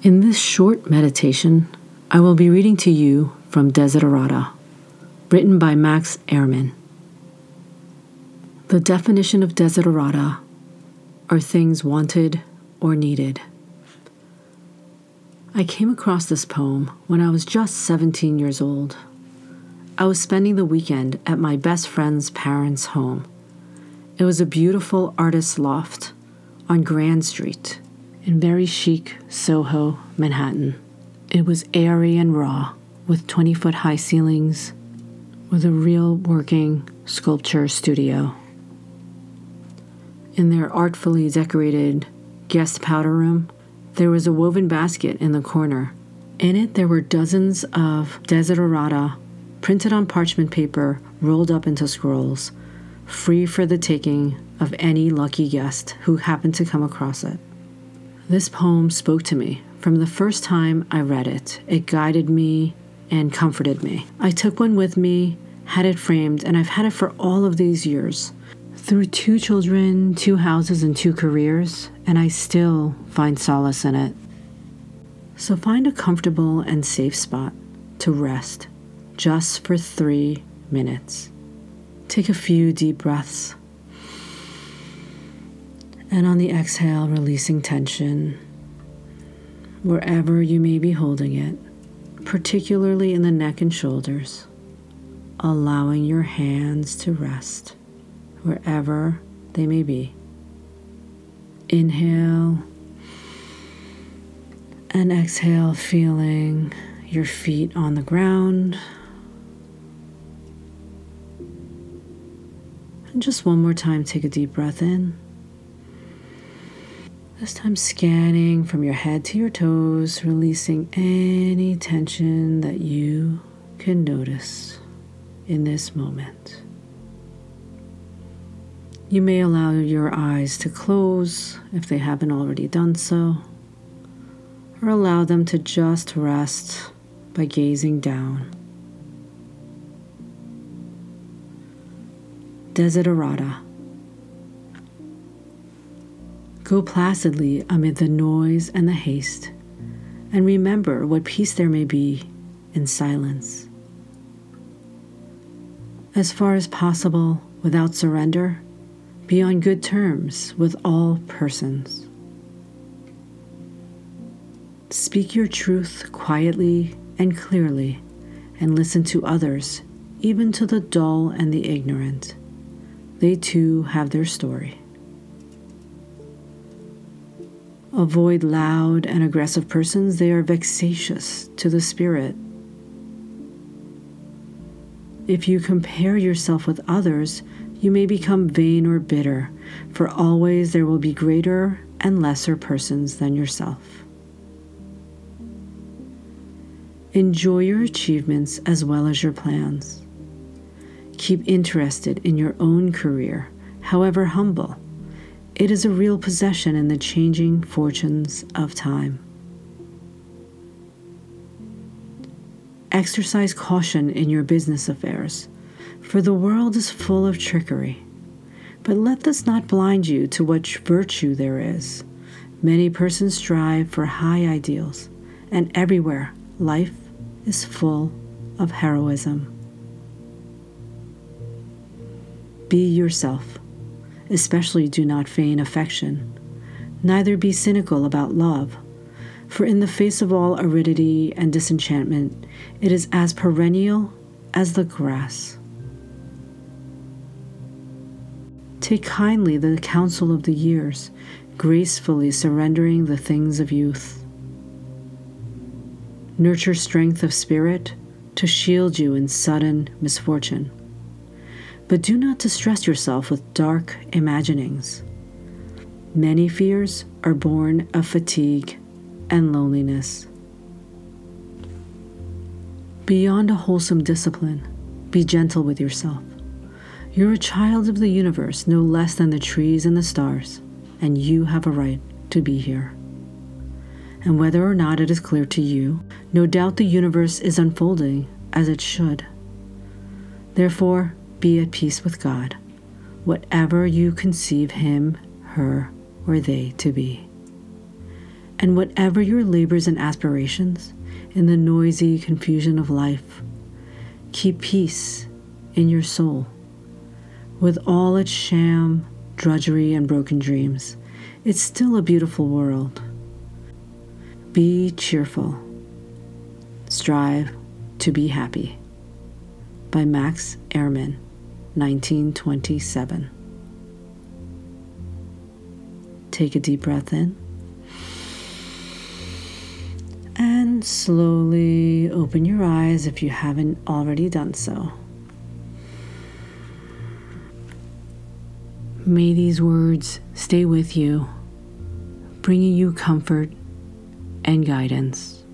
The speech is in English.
In this short meditation, I will be reading to you from Desiderata, written by Max Ehrmann. The definition of desiderata are things wanted or needed. I came across this poem when I was just 17 years old. I was spending the weekend at my best friend's parents' home. It was a beautiful artist's loft on Grand Street in very chic Soho, Manhattan. It was airy and raw, with 20 foot high ceilings, with a real working sculpture studio. In their artfully decorated guest powder room, there was a woven basket in the corner. In it, there were dozens of desiderata printed on parchment paper, rolled up into scrolls, free for the taking of any lucky guest who happened to come across it. This poem spoke to me from the first time I read it. It guided me and comforted me. I took one with me, had it framed, and I've had it for all of these years. Through two children, two houses, and two careers, and I still find solace in it. So find a comfortable and safe spot to rest just for three minutes. Take a few deep breaths. And on the exhale, releasing tension wherever you may be holding it, particularly in the neck and shoulders, allowing your hands to rest wherever they may be. Inhale and exhale, feeling your feet on the ground And just one more time, take a deep breath in. This time, scanning from your head to your toes, releasing any tension that you can notice in this moment. You may allow your eyes to close if they haven't already done so, or allow them to just rest by gazing down. desiderata. Go placidly amid the noise and the haste, and remember what peace there may be in silence. As far as possible, without surrender, be on good terms with all persons. Speak your truth quietly and clearly, and listen to others, even to the dull and the ignorant. They too have their story. Avoid loud and aggressive persons, they are vexatious to the spirit. If you compare yourself with others, you may become vain or bitter, for always there will be greater and lesser persons than yourself. Enjoy your achievements as well as your plans. Keep interested in your own career, however humble. It is a real possession in the changing fortunes of time. Exercise caution in your business affairs, for the world is full of trickery. But let this not blind you to what virtue there is. Many persons strive for high ideals, and everywhere life is full of heroism. Be yourself. Especially do not feign affection. Neither be cynical about love. For in the face of all aridity and disenchantment, it is as perennial as the grass. Take kindly the counsel of the years, gracefully surrendering the things of youth. Nurture strength of spirit to shield you in sudden misfortune. But do not distress yourself with dark imaginings. Many fears are born of fatigue and loneliness. Beyond a wholesome discipline, be gentle with yourself. You're a child of the universe no less than the trees and the stars, and you have a right to be here. And whether or not it is clear to you, no doubt the universe is unfolding as it should. Therefore, be at peace with God, whatever you conceive him, her, or they to be. And whatever your labors and aspirations, in the noisy confusion of life, keep peace in your soul. With all its sham, drudgery, and broken dreams, it's still a beautiful world. Be cheerful. Strive to be happy. By Max Ehrmann, 1927. Take a deep breath in. And slowly open your eyes if you haven't already done so. May these words stay with you, bringing you comfort and guidance.